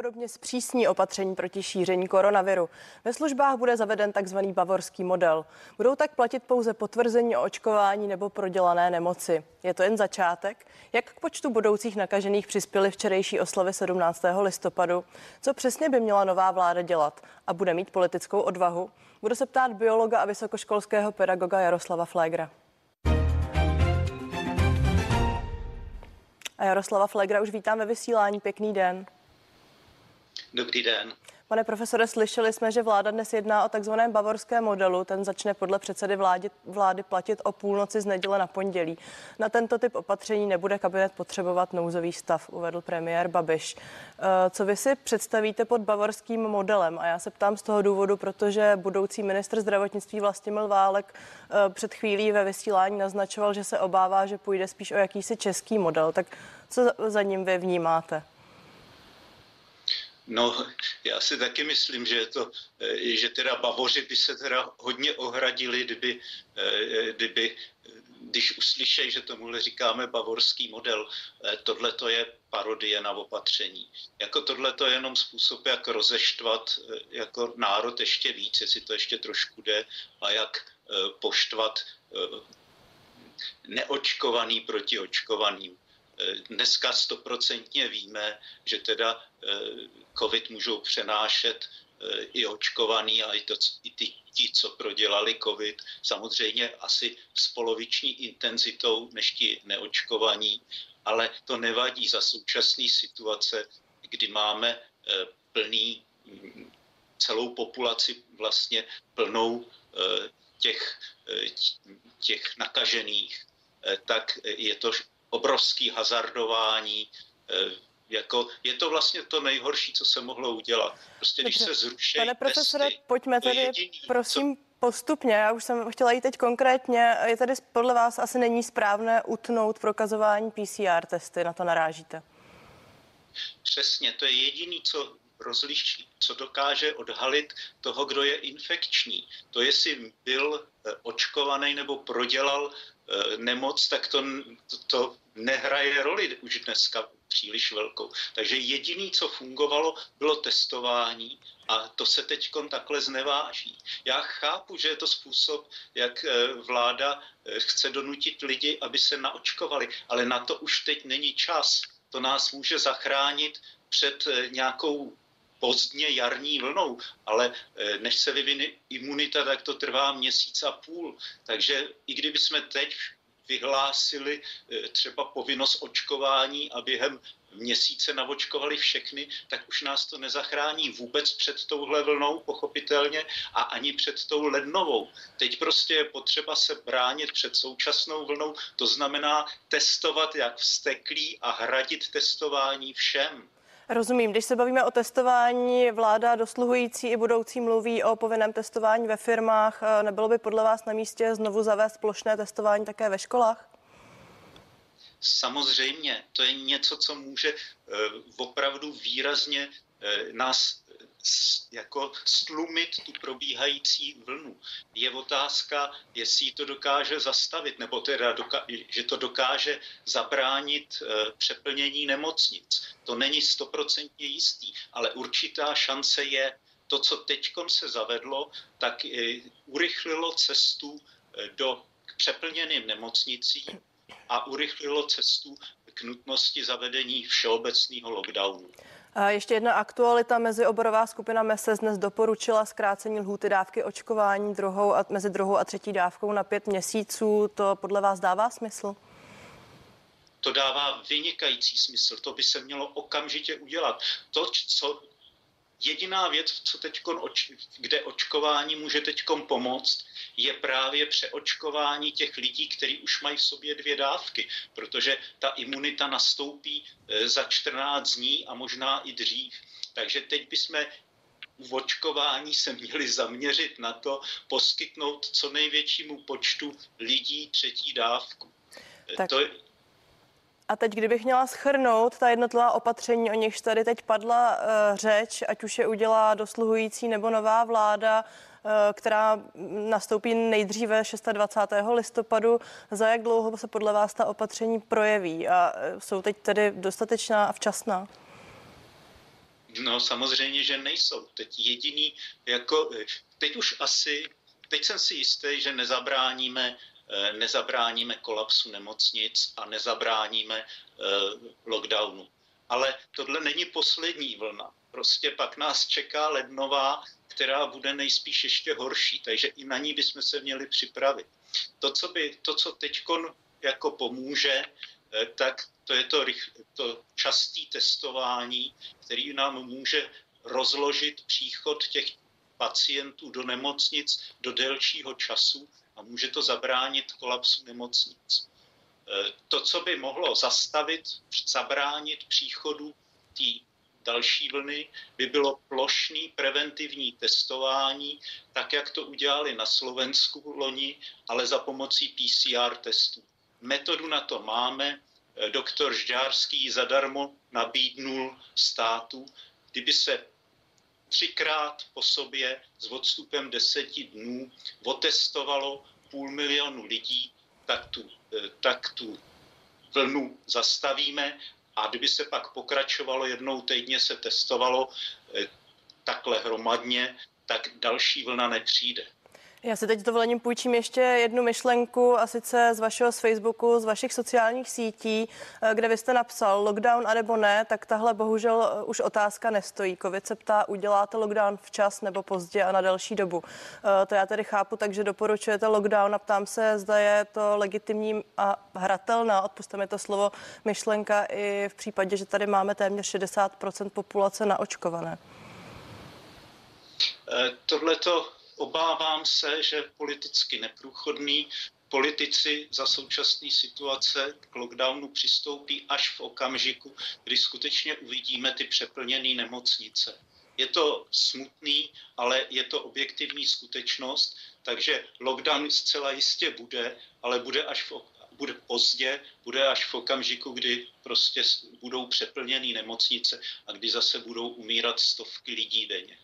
Podobně zpřísní opatření proti šíření koronaviru. Ve službách bude zaveden takzvaný bavorský model. Budou tak platit pouze potvrzení o očkování nebo prodělané nemoci. Je to jen začátek? Jak k počtu budoucích nakažených přispěli včerejší oslavy 17. listopadu? Co přesně by měla nová vláda dělat? A bude mít politickou odvahu? Budu se ptát biologa a vysokoškolského pedagoga Jaroslava Flegra. A Jaroslava Flegra už vítám ve vysílání. Pěkný den. Dobrý den. Pane profesore, slyšeli jsme, že vláda dnes jedná o takzvaném bavorském modelu. Ten začne podle předsedy vlády, vlády platit o půlnoci z neděle na pondělí. Na tento typ opatření nebude kabinet potřebovat nouzový stav, uvedl premiér Babiš. Eh, co vy si představíte pod bavorským modelem? A já se ptám z toho důvodu, protože budoucí ministr zdravotnictví Vlastimil Válek eh, před chvílí ve vysílání naznačoval, že se obává, že půjde spíš o jakýsi český model. Tak co za ním vy vnímáte? No, já si taky myslím, že, to, eh, že teda Bavoři by se teda hodně ohradili, kdyby, eh, kdyby když uslyšejí, že tomuhle říkáme bavorský model, eh, tohle to je parodie na opatření. Jako tohle to je jenom způsob, jak rozeštvat jako národ ještě víc, jestli to ještě trošku jde, a jak poštvat neočkovaný proti očkovaným. Dneska stoprocentně víme, že teda covid můžou přenášet eh, i očkovaný a i, to, i ty, ti, co prodělali covid, samozřejmě asi s poloviční intenzitou než ti neočkovaní, ale to nevadí za současné situace, kdy máme eh, plný mm, celou populaci vlastně plnou eh, těch, těch nakažených, tak je to obrovský hazardování, jako, je to vlastně to nejhorší, co se mohlo udělat. Prostě když se zruší Pane profesore, testy, pojďme tedy, jediný, prosím, co... postupně. Já už jsem chtěla jít teď konkrétně. Je tady podle vás asi není správné utnout prokazování PCR testy, na to narážíte? Přesně, to je jediný, co rozliší, co dokáže odhalit toho, kdo je infekční. To, jestli byl eh, očkovaný nebo prodělal eh, nemoc, tak to, to, nehraje roli už dneska příliš velkou. Takže jediný, co fungovalo, bylo testování a to se teď takhle zneváží. Já chápu, že je to způsob, jak eh, vláda eh, chce donutit lidi, aby se naočkovali, ale na to už teď není čas. To nás může zachránit před eh, nějakou pozdně jarní vlnou, ale než se vyvine imunita, tak to trvá měsíc a půl. Takže i kdyby jsme teď vyhlásili eh, třeba povinnost očkování a během měsíce navočkovali všechny, tak už nás to nezachrání vůbec před touhle vlnou, pochopitelně, a ani před tou lednovou. Teď prostě je potřeba se bránit před současnou vlnou, to znamená testovat jak vsteklí a hradit testování všem. Rozumím, když se bavíme o testování, vláda dosluhující i budoucí mluví o povinném testování ve firmách. Eh, nebylo by podle vás na místě znovu zavést plošné testování také ve školách? Samozřejmě, to je něco, co může uh, opravdu výrazně uh, nás jako stlumit tu probíhající vlnu. Je otázka, jestli to dokáže zastavit, nebo teda, doka- že to dokáže zabránit e, přeplnění nemocnic. To není stoprocentně jistý, ale určitá šance je. To, co teď se zavedlo, tak e, urychlilo cestu e, do k přeplněným nemocnicím a urychlilo cestu k nutnosti zavedení všeobecného lockdownu. Ještě jedna aktualita. Mezioborová skupina MESES dnes doporučila zkrácení lhůty dávky očkování druhou a, mezi druhou a třetí dávkou na pět měsíců. To podle vás dává smysl? To dává vynikající smysl. To by se mělo okamžitě udělat. To, co jediná věc, co teďkon, kde očkování může teď pomoct, je právě přeočkování těch lidí, kteří už mají v sobě dvě dávky, protože ta imunita nastoupí e, za 14 dní a možná i dřív. Takže teď bychom v očkování se měli zaměřit na to, poskytnout co největšímu počtu lidí třetí dávku. E, tak. To, a teď, kdybych měla schrnout ta jednotlivá opatření, o nichž tady teď padla uh, řeč, ať už je udělá dosluhující nebo nová vláda, uh, která nastoupí nejdříve 26. listopadu, za jak dlouho se podle vás ta opatření projeví a jsou teď tedy dostatečná a včasná? No samozřejmě, že nejsou. Teď jediný, jako, teď už asi, teď jsem si jistý, že nezabráníme Eh, nezabráníme kolapsu nemocnic a nezabráníme eh, lockdownu. Ale tohle není poslední vlna. Prostě pak nás čeká lednová, která bude nejspíš ještě horší, takže i na ní bychom se měli připravit. To, co, by, to, co teď jako pomůže, eh, tak to je to, to časté testování, který nám může rozložit příchod těch pacientů do nemocnic do delšího času a může to zabránit kolapsu nemocnic. E, to, co by mohlo zastavit, zabránit příchodu té další vlny, by bylo plošný preventivní testování, tak jak to udělali na Slovensku loni, ale za pomocí PCR testů. Metodu na to máme, e, doktor Žďárský zadarmo nabídnul státu, kdyby se třikrát po sobě s odstupem deseti dnů otestovalo půl milionu lidí, tak tu, eh, tak tu vlnu zastavíme a kdyby se pak pokračovalo, jednou týdně se testovalo eh, takhle hromadně, tak další vlna nepřijde. Já si teď dovolením půjčím ještě jednu myšlenku, a sice z vašeho z Facebooku, z vašich sociálních sítí, eh, kde vy jste napsal lockdown a nebo ne, tak tahle bohužel eh, už otázka nestojí. Covid se ptá, uděláte lockdown včas nebo pozdě a na delší dobu. Eh, to já tedy chápu, takže doporučujete lockdown a ptám se, zda je to legitimní a hratelná, odpuste mi to slovo, myšlenka i v případě, že tady máme téměř 60% populace naočkované. Tohle to obávám se, že politicky neprůchodný politici za současné situace k lockdownu přistoupí až v okamžiku, kdy skutečně uvidíme ty přeplněné nemocnice. Je to smutný, ale je to objektivní skutečnost, takže lockdown zcela jistě bude, ale bude až v, bude pozdě, bude až v okamžiku, kdy prostě budou přeplněné nemocnice a kdy zase budou umírat stovky lidí denně.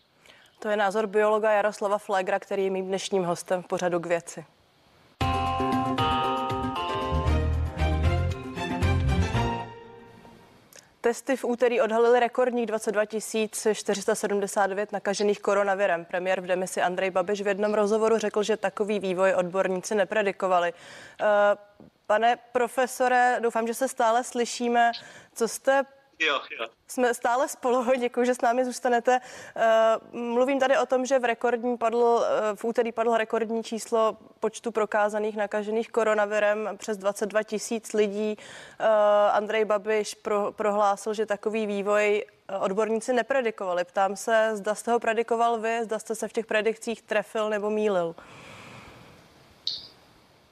To je názor biologa Jaroslava Flegra, který je mým dnešním hostem v pořadu k věci. Testy v úterý odhalily rekordních 22 479 nakažených koronavirem. Premiér v demisi Andrej Babiš v jednom rozhovoru řekl, že takový vývoj odborníci nepredikovali. Eh, pane profesore, doufám, že se stále slyšíme. Co jste Jo, jo. Jsme stále spolu, děkuji, že s námi zůstanete. Eh, mluvím tady o tom, že v rekordní padl, eh, v úterý padlo rekordní číslo počtu prokázaných nakažených koronavirem přes 22 tisíc lidí. Eh, Andrej Babiš pro, prohlásil, že takový vývoj odborníci nepredikovali. Ptám se, zda jste ho predikoval vy, zda jste se v těch predikcích trefil nebo mýlil.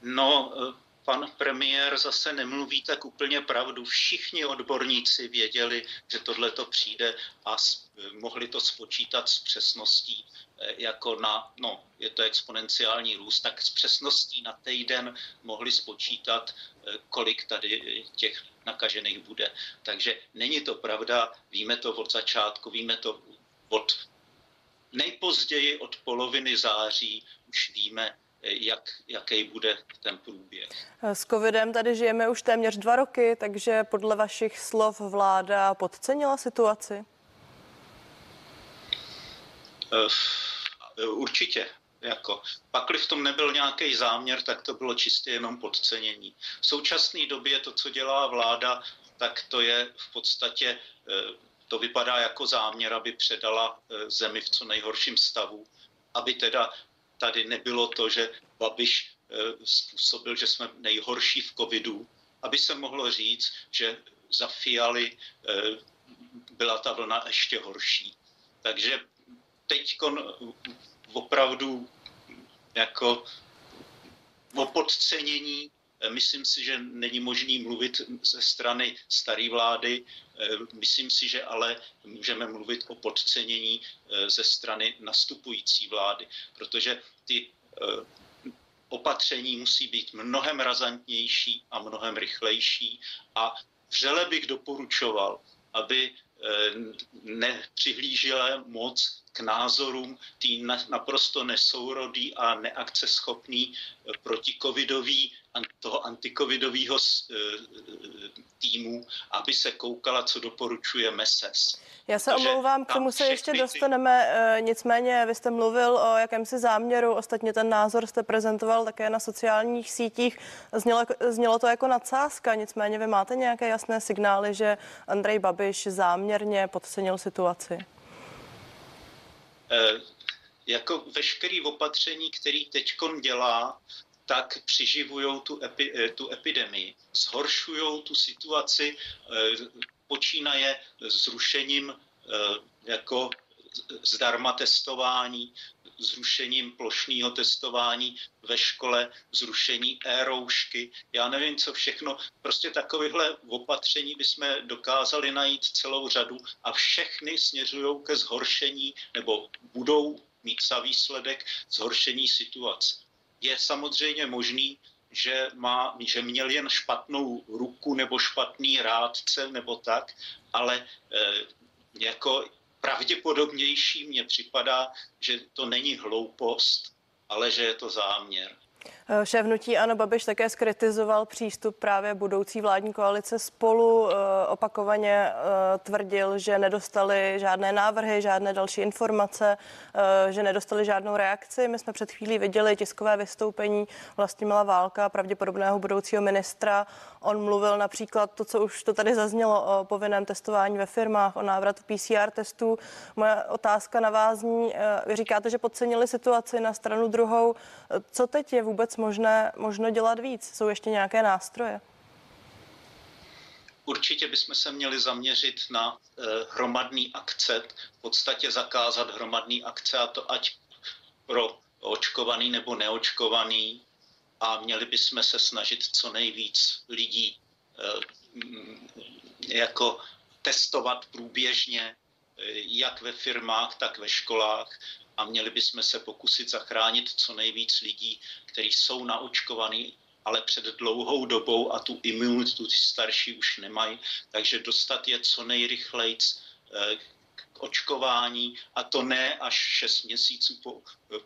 No, pan premiér zase nemluví tak úplně pravdu. Všichni odborníci věděli, že tohle to přijde a mohli to spočítat s přesností eh, jako na, no, je to exponenciální růst, tak s přesností na týden mohli spočítat, eh, kolik tady těch nakažených bude. Takže není to pravda, víme to od začátku, víme to od nejpozději od poloviny září, už víme, jak, jaký bude ten průběh. S covidem tady žijeme už téměř dva roky, takže podle vašich slov vláda podcenila situaci? Uh, určitě. Jako, pakli v tom nebyl nějaký záměr, tak to bylo čistě jenom podcenění. V současné době to, co dělá vláda, tak to je v podstatě, eh, to vypadá jako záměr, aby předala eh, zemi v co nejhorším stavu, aby teda tady nebylo to, že Babiš eh, způsobil, že jsme nejhorší v covidu, aby se mohlo říct, že za Fialy eh, byla ta vlna ještě horší. Takže teď opravdu jako o podcenění Myslím si, že není možný mluvit ze strany staré vlády. Myslím si, že ale můžeme mluvit o podcenění eh, ze strany nastupující vlády, protože ty eh, opatření musí být mnohem razantnější a mnohem rychlejší a vřele bych doporučoval, aby eh, nepřihlížela moc k názorům tý naprosto nesourodý a neakceschopný protikovidový toho antikovidového týmu, aby se koukala, co doporučuje MESES. Já se omlouvám, k tomu se ještě dostaneme. Nicméně vy jste mluvil o jakémsi záměru, ostatně ten názor jste prezentoval také na sociálních sítích. Znělo, znělo to jako nadsázka, nicméně vy máte nějaké jasné signály, že Andrej Babiš záměrně podcenil situaci? E, jako veškerý opatření, který teď dělá, tak přiživují tu, epi, eh, tu epidemii, zhoršují tu situaci, eh, počínaje zrušením jako zdarma testování, zrušením plošného testování ve škole, zrušení e-roušky, já nevím, co všechno. Prostě takovýchhle opatření bychom dokázali najít celou řadu a všechny směřují ke zhoršení nebo budou mít za výsledek zhoršení situace. Je samozřejmě možný, že, má, že měl jen špatnou ruku nebo špatný rádce nebo tak, ale e, jako pravděpodobnější mně připadá, že to není hloupost, ale že je to záměr. Eh, šéf Ano Babiš také skritizoval přístup právě budoucí vládní koalice spolu. Eh, opakovaně eh, tvrdil, že nedostali žádné návrhy, žádné další informace, že nedostali žádnou reakci. My jsme před chvílí viděli tiskové vystoupení Vlastimila Válka, pravděpodobného budoucího ministra. On mluvil například to, co už to tady zaznělo o povinném testování ve firmách, o návratu PCR testů. Moje otázka na vás zní, vy říkáte, že podcenili situaci na stranu druhou. Co teď je vůbec možné, možno dělat víc? Jsou ještě nějaké nástroje? Určitě bychom se měli zaměřit na eh, hromadný akce, v podstatě zakázat hromadný akce, a to ať pro očkovaný nebo neočkovaný, a měli bychom se snažit co nejvíc lidí eh, jako testovat průběžně, eh, jak ve firmách, tak ve školách a měli bychom se pokusit zachránit co nejvíc lidí, kteří jsou naočkovaní, ale před dlouhou dobou a tu imunitu ty starší už nemají, takže dostat je co nejrychleji eh, k očkování a to ne až 6 měsíců po,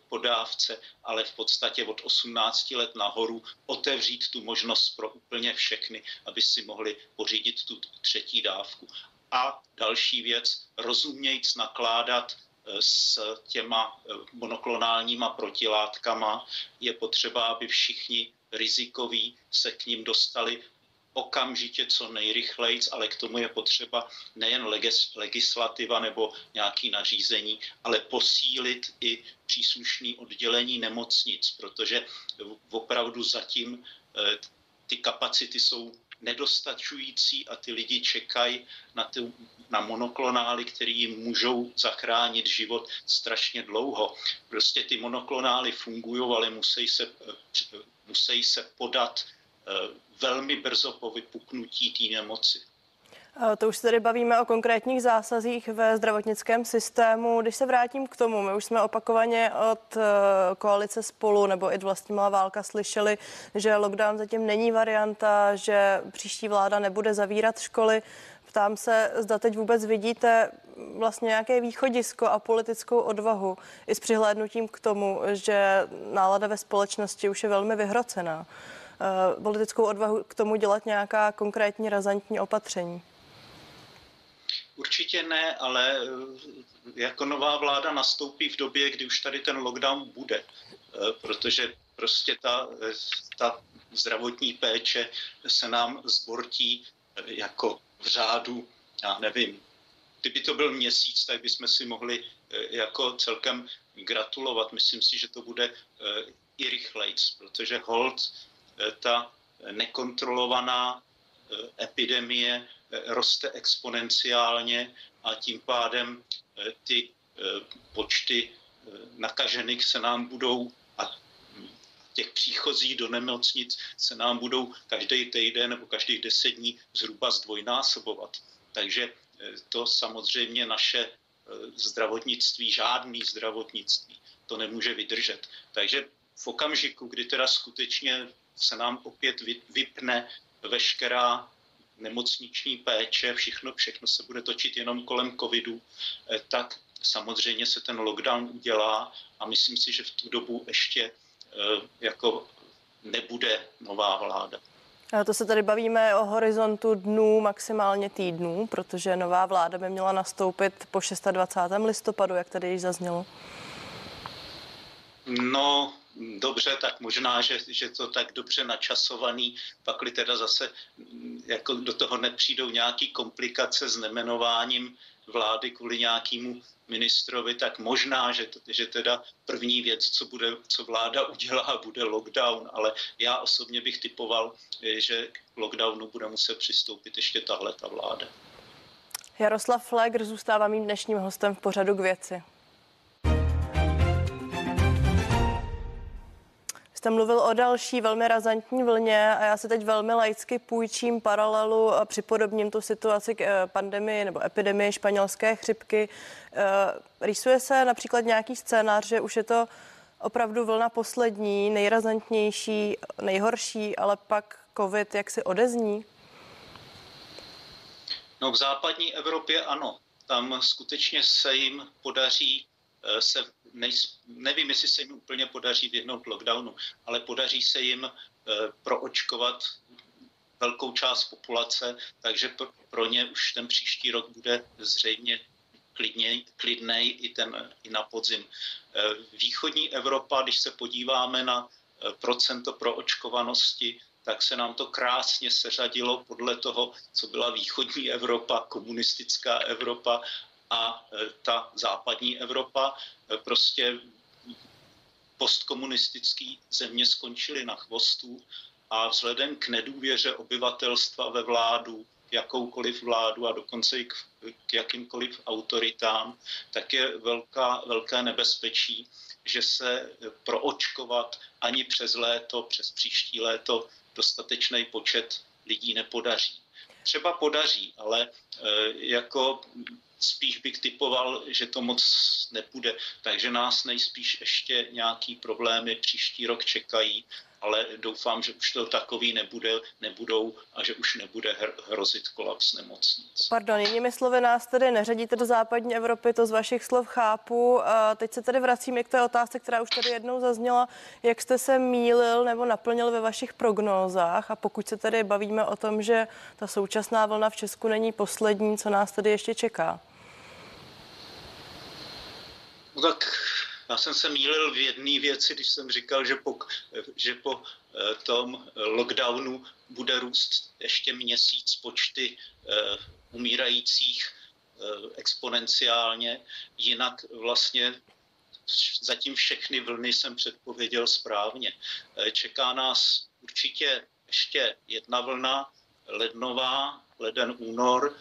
po dávce, ale v podstatě od 18 let nahoru otevřít tu možnost pro úplně všechny, aby si mohli pořídit tu třetí dávku. A další věc, rozumějc nakládat s těma eh, monoklonálníma protilátkama. Je potřeba, aby všichni rizikoví se k ním dostali okamžitě co nejrychleji, ale k tomu je potřeba nejen legis, legislativa nebo nějaký nařízení, ale posílit i příslušný oddělení nemocnic, protože opravdu zatím eh, ty kapacity jsou nedostačující a ty lidi čekají na, ty, na monoklonály, které jim můžou zachránit život strašně dlouho. Prostě ty monoklonály fungují, ale musí se, musí se podat eh, velmi brzo po vypuknutí té nemoci. To už se tady bavíme o konkrétních zásazích ve zdravotnickém systému. Když se vrátím k tomu, my už jsme opakovaně od eh, koalice spolu nebo i vlastnímá válka slyšeli, že lockdown zatím není varianta, že příští vláda nebude zavírat školy. Ptám se, zda teď vůbec vidíte vlastně nějaké východisko a politickou odvahu i s přihlédnutím k tomu, že nálada ve společnosti už je velmi vyhrocená. Eh, politickou odvahu k tomu dělat nějaká konkrétní razantní opatření. Určitě ne, ale eh, jako nová vláda nastoupí v době, kdy už tady ten lockdown bude, eh, protože prostě ta, eh, ta zdravotní péče se nám zbortí jako v řádu, já nevím, kdyby to byl měsíc, tak bychom si mohli jako celkem gratulovat. Myslím si, že to bude i rychlejc, protože hold ta nekontrolovaná epidemie roste exponenciálně a tím pádem eh, ty eh, počty eh, nakažených se nám budou a těch příchozí do nemocnic se nám budou každý týden nebo každých deset dní zhruba zdvojnásobovat. Takže to samozřejmě naše zdravotnictví, žádný zdravotnictví to nemůže vydržet. Takže v okamžiku, kdy teda skutečně se nám opět vypne veškerá nemocniční péče, všechno, všechno se bude točit jenom kolem covidu, eh, tak samozřejmě se ten lockdown udělá a myslím si, že v tu dobu ještě eh, jako nebude nová vláda. A to se tady bavíme o horizontu dnů, maximálně týdnů, protože nová vláda by měla nastoupit po 26. listopadu, jak tady již zaznělo. No, dobře, tak možná, že, že to tak dobře načasovaný, pakli teda zase jako do toho nepřijdou nějaký komplikace s nemenováním vlády kvůli nějakému ministrovi, tak možná, že, že teda první věc, co, bude, co vláda udělá, bude lockdown, ale já osobně bych typoval, že k lockdownu bude muset přistoupit ještě tahle ta vláda. Jaroslav Flegr zůstává mým dnešním hostem v pořadu k věci. Jste mluvil o další velmi razantní vlně a já se teď velmi laicky půjčím paralelu a připodobním tu situaci k eh, pandemii nebo epidemii španělské chřipky. Eh, rýsuje se například nějaký scénář, že už je to opravdu vlna poslední, nejrazantnější, nejhorší, ale pak covid jak si odezní? No v západní Evropě ano. Tam skutečně se jim podaří eh, se nej, nevím, jestli se jim úplně podaří vyhnout lockdownu, ale podaří se jim e, proočkovat velkou část populace, takže pro, ně už ten příští rok bude zřejmě klidněj, klidnej i, ten, i na podzim. E, východní Evropa, když se podíváme na e, procento proočkovanosti, tak se nám to krásně seřadilo podle toho, co byla východní Evropa, komunistická Evropa a e, ta západní Evropa e, prostě postkomunistické země skončily na chvostu a vzhledem k nedůvěře obyvatelstva ve vládu, jakoukoliv vládu a dokonce i k, k jakýmkoliv autoritám, tak je velká, velké nebezpečí, že se proočkovat ani přes léto, přes příští léto dostatečný počet lidí nepodaří. Třeba podaří, ale e, jako spíš bych typoval, že to moc nepůjde. Takže nás nejspíš ještě nějaký problémy příští rok čekají, ale doufám, že už to takový nebude, nebudou a že už nebude hrozit kolaps nemocnic. Pardon, jinými slovy nás tedy neřadíte do západní Evropy, to z vašich slov chápu. A teď se tedy vracím k té otázce, která už tady jednou zazněla. Jak jste se mýlil nebo naplnil ve vašich prognózách a pokud se tedy bavíme o tom, že ta současná vlna v Česku není poslední, co nás tedy ještě čeká? No tak já jsem se mýlil v jedné věci, když jsem říkal, že po, že po eh, tom lockdownu bude růst ještě měsíc počty eh, umírajících eh, exponenciálně. Jinak vlastně zatím všechny vlny jsem předpověděl správně. Čeká nás určitě ještě jedna vlna, lednová, leden únor,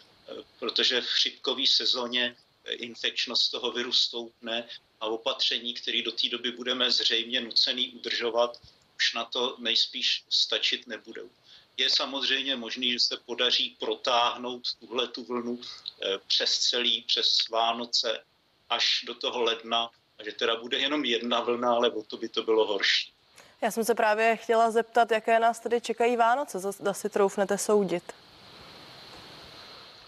protože v chřipkové sezóně infekčnost toho viru stoupne a opatření, které do té doby budeme zřejmě nucený udržovat, už na to nejspíš stačit nebudou. Je samozřejmě možný, že se podaří protáhnout tuhle tu vlnu eh, přes celý, přes Vánoce až do toho ledna a že teda bude jenom jedna vlna, ale o to by to bylo horší. Já jsem se právě chtěla zeptat, jaké nás tedy čekají Vánoce, zda si troufnete soudit.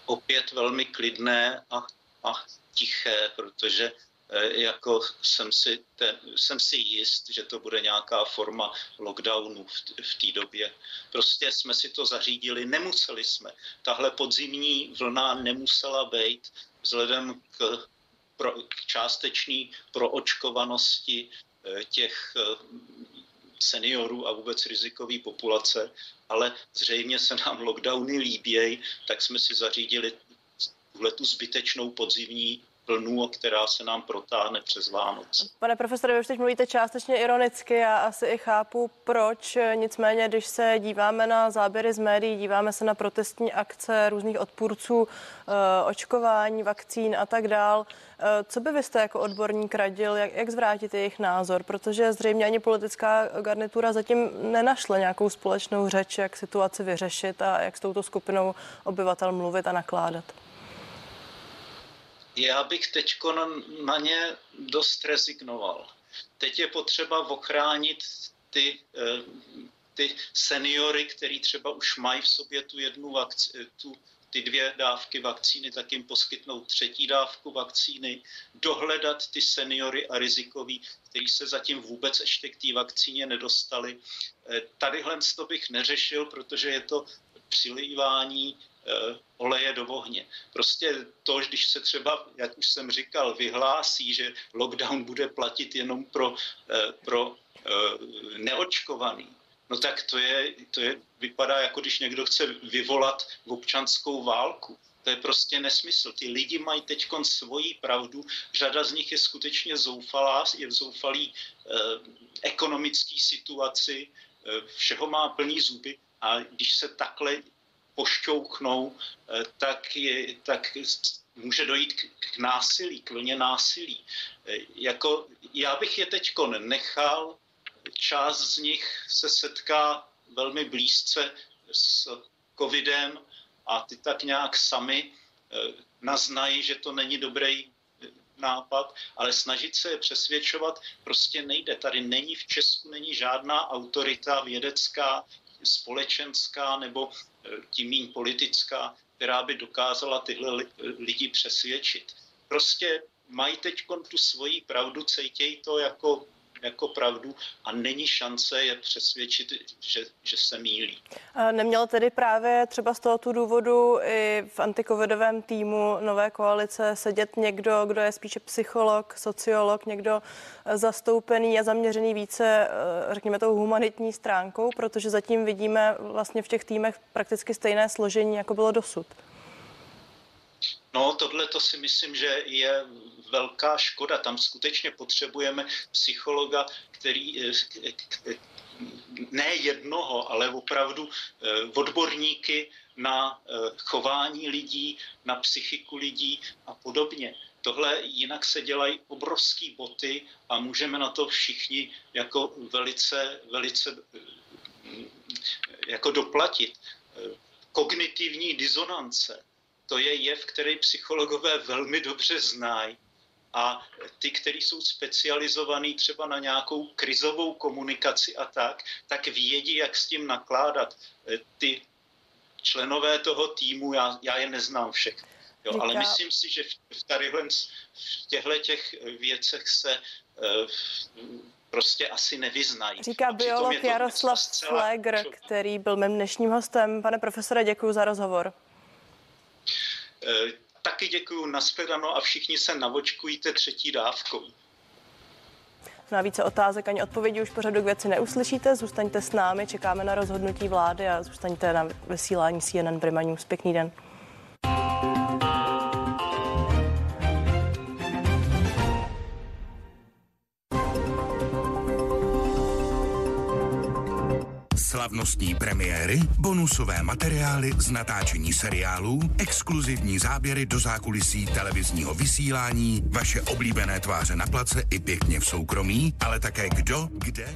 Opět velmi klidné a a tiché, protože eh, jako jsem si, te, jsem si jist, že to bude nějaká forma lockdownu v, v té době. Prostě jsme si to zařídili, nemuseli jsme. Tahle podzimní vlna nemusela být vzhledem k, pro, k částečný proočkovanosti eh, těch eh, seniorů a vůbec rizikové populace, ale zřejmě se nám lockdowny líbějí, tak jsme si zařídili tuhle tu zbytečnou podzimní vlnu, která se nám protáhne přes Vánoce. Pane profesore, vy už teď mluvíte částečně ironicky a asi i chápu, proč. Nicméně, když se díváme na záběry z médií, díváme se na protestní akce různých odpůrců eh, očkování, vakcín a tak dál, eh, co by vy jste jako odborník radil, jak, jak zvrátit jejich názor? Protože zřejmě ani politická garnitura zatím nenašla nějakou společnou řeč, jak situaci vyřešit a jak s touto skupinou obyvatel mluvit a nakládat já bych teď na ně dost rezignoval. Teď je potřeba ochránit ty, eh, ty seniory, který třeba už mají v sobě tu jednu vakci, tu, ty dvě dávky vakcíny, tak jim poskytnout třetí dávku vakcíny, dohledat ty seniory a rizikový, kteří se zatím vůbec ještě k té vakcíně nedostali. Eh, tadyhle to bych neřešil, protože je to přilívání oleje do ohně. Prostě to, když se třeba, jak už jsem říkal, vyhlásí, že lockdown bude platit jenom pro, eh, pro neočkovaný, no tak to je, to je, vypadá jako když někdo chce vyvolat občanskou válku. To je prostě nesmysl. Ty lidi mají teď svoji pravdu. Řada z nich je skutečně zoufalá, je v zoufalý eh, ekonomický situaci, eh, všeho má plný zuby a když se takhle pošťouchnou, eh, tak, je, tak může dojít k, k násilí, k vlně násilí. Eh, jako, já bych je teď nechal, část z nich se setká velmi blízce s covidem, a ty tak nějak sami eh, naznají, že to není dobrý nápad, ale snažit se je přesvědčovat prostě nejde. Tady není v Česku není žádná autorita vědecká, společenská nebo eh, tím méně politická, která by dokázala tyhle lidi přesvědčit. Prostě mají teď tu svoji pravdu, cejtějí to jako jako pravdu a není šance je přesvědčit, že, že se mílí. Neměl tedy právě třeba z tohoto důvodu i v antikovidovém týmu nové koalice sedět někdo, kdo je spíše psycholog, sociolog, někdo zastoupený a zaměřený více, eh, řekněme, tou humanitní stránkou, protože zatím vidíme vlastně v těch týmech prakticky stejné složení, jako bylo dosud. No, tohle to si myslím, že je velká škoda. Tam skutečně potřebujeme psychologa, který eh, ne jednoho, ale opravdu eh, odborníky na eh, chování lidí, na psychiku lidí a podobně. Tohle jinak se dělají obrovský boty a můžeme na to všichni jako velice, velice jako doplatit. Kognitivní disonance, to je jev, který psychologové velmi dobře znají a ty, kteří jsou specializovaní třeba na nějakou krizovou komunikaci a tak, tak vědí, jak s tím nakládat. E, ty členové toho týmu, já, já je neznám všechny. Jo, ale myslím si, že v, tadyhle, v těchto těch věcech se uh, prostě asi nevyznají. Říká biolog Jaroslav Flegr, který byl mým dnešním hostem. Pane profesore, děkuji za rozhovor. Uh, Taky děkuji, nashledanou a všichni se navočkujte třetí dávkou. Na no více otázek ani odpovědi už pořadu k věci neuslyšíte. Zůstaňte s námi, čekáme na rozhodnutí vlády a zůstaňte na vysílání CNN Prima News. Pěkný den. Slavnostní premiéry, bonusové materiály z natáčení seriálů, exkluzivní záběry do zákulisí televizního vysílání, vaše oblíbené tváře na place i pěkně v soukromí, ale také kdo, kde